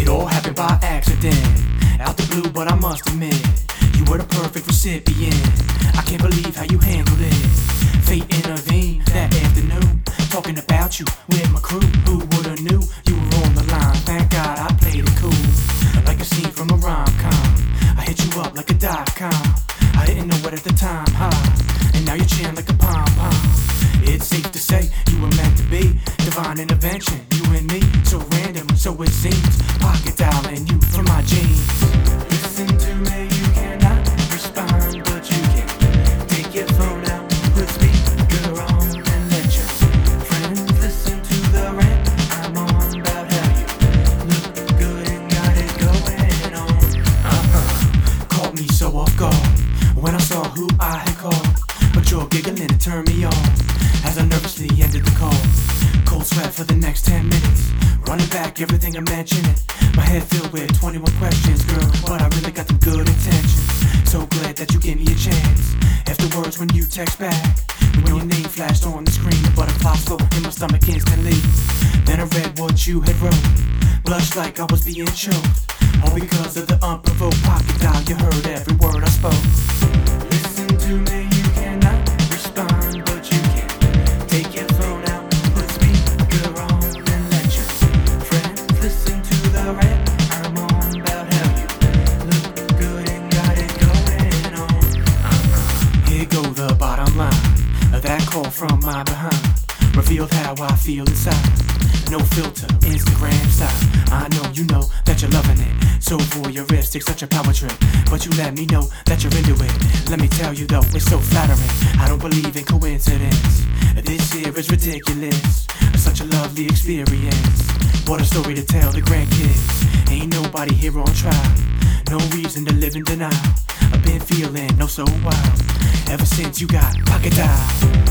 It all happened by accident, out the blue, but I must admit, you were the perfect recipient. I can't believe how you handled it. Fate intervened that afternoon, talking about you with my crew. Who would've knew you were on the line? Thank God I played it cool, like a scene from a rom com. I hit you up like a dot com. I didn't know it at the time, huh? And now you're chilling like a pom pom. It's safe to say you were meant to be. Divine intervention, you and me, so so it seems. Pocket dialing you from my jeans. Listen to me, you cannot respond, but you can take your phone out, put speaker on, and let your friends listen to the rant I'm on about how you look good and got it going on. Uh-huh. Caught me so off guard when I saw who I had called. But your giggling turned me on as I nervously ended the call. Everything I'm mentioning. My head filled with 21 questions, girl. But I really got them good intentions. So glad that you gave me a chance. Afterwards, when you text back, when your name flashed on the screen, the butterflies flew in my stomach instantly. Then I read what you had wrote. Blushed like I was being choked. All because of the unprovoked pocket dial. You heard every word I spoke. Call from my behind revealed how I feel inside. No filter, Instagram style. I know you know that you're loving it. So voyeuristic, such a power trip. But you let me know that you're into it. Let me tell you though, it's so flattering. I don't believe in coincidence. This here is ridiculous. Such a lovely experience. What a story to tell the grandkids. Ain't nobody here on trial. No reason to live in denial. I've been feeling no so wild ever since you got pocket dial.